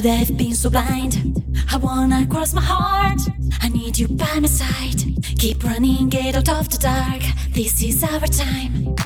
could I have been so blind? I wanna cross my heart. I need you by my side. Keep running, get out of the dark. This is our time.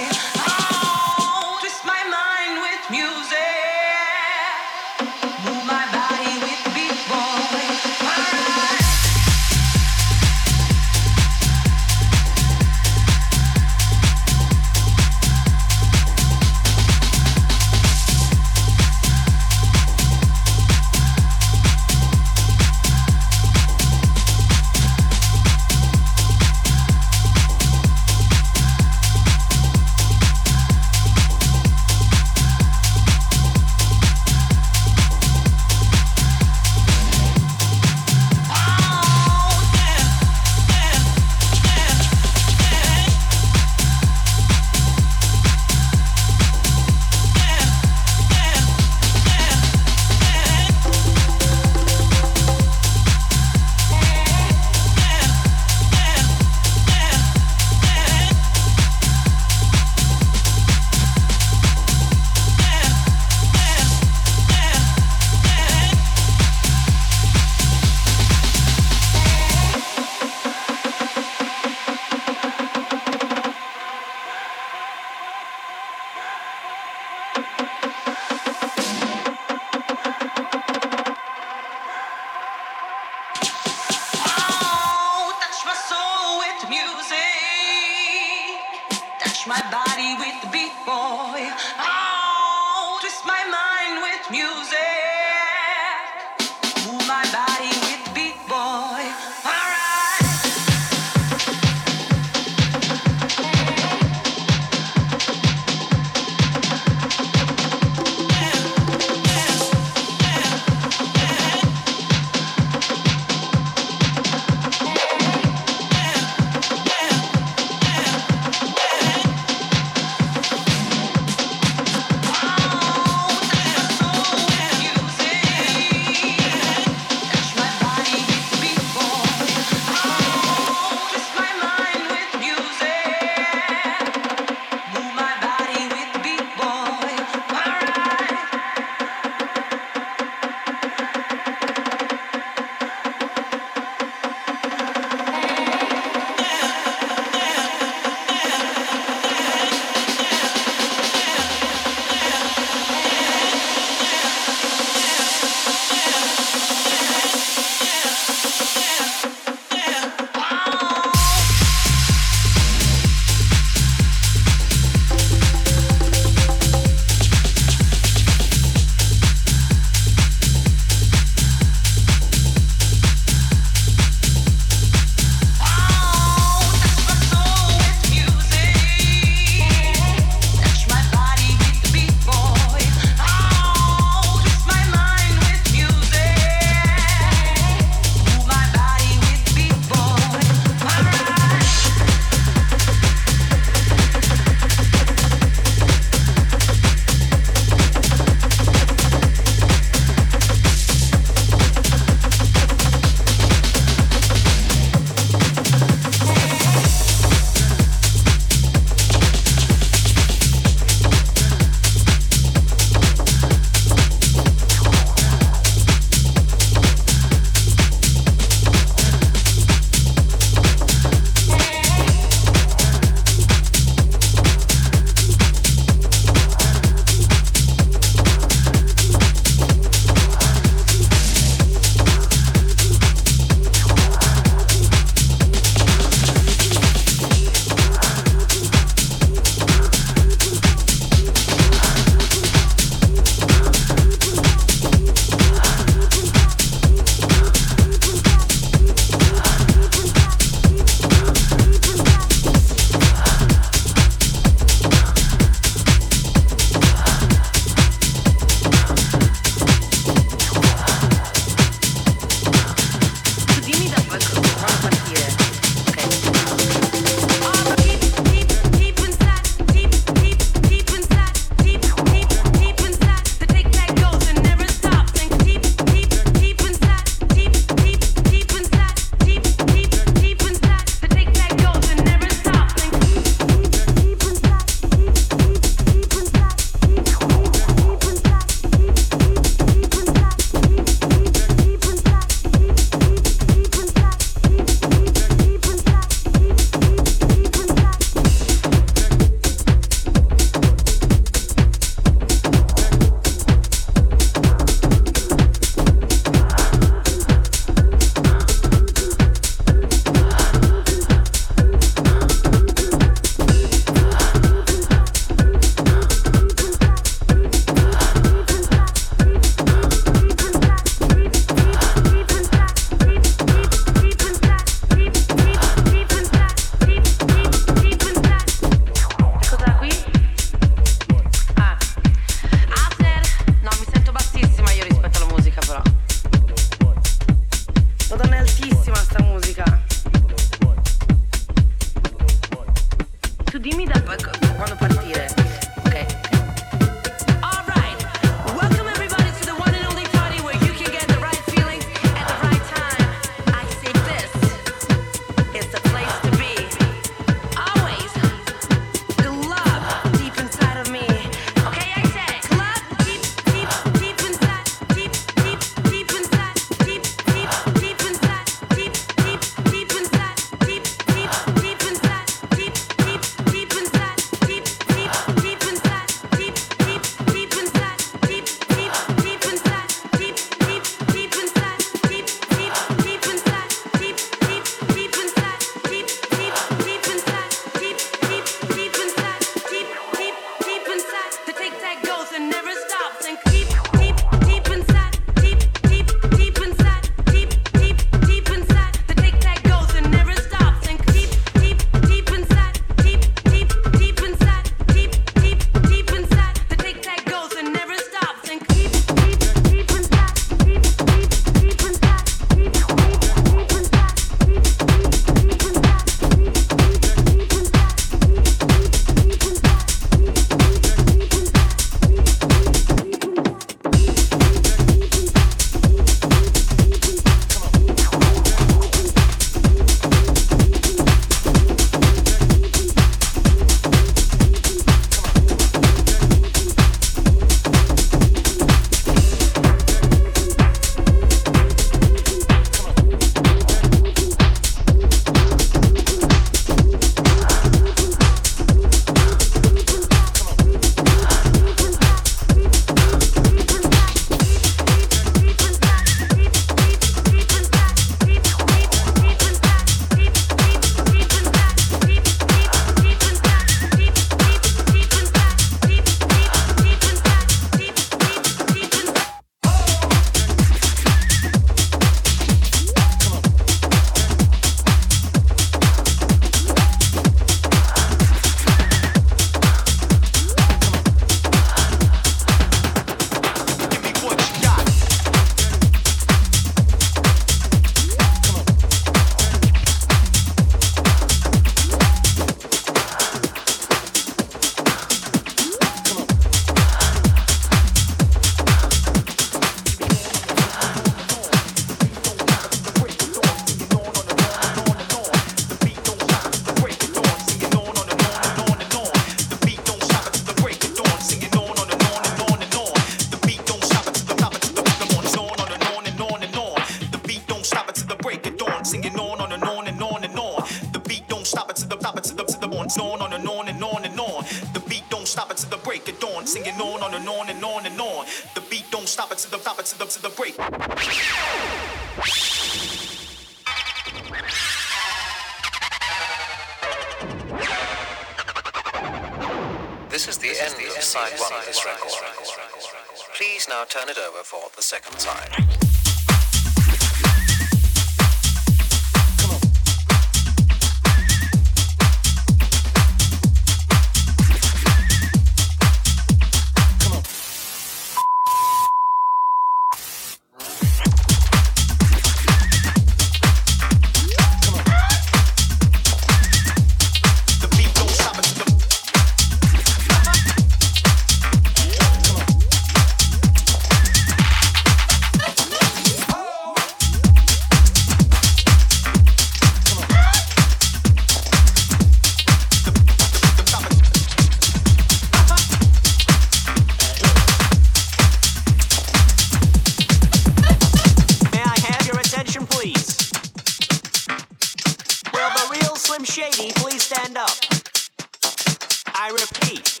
I repeat.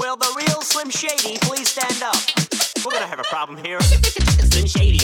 Will the real Slim Shady please stand up? We're gonna have a problem here. Slim Shady.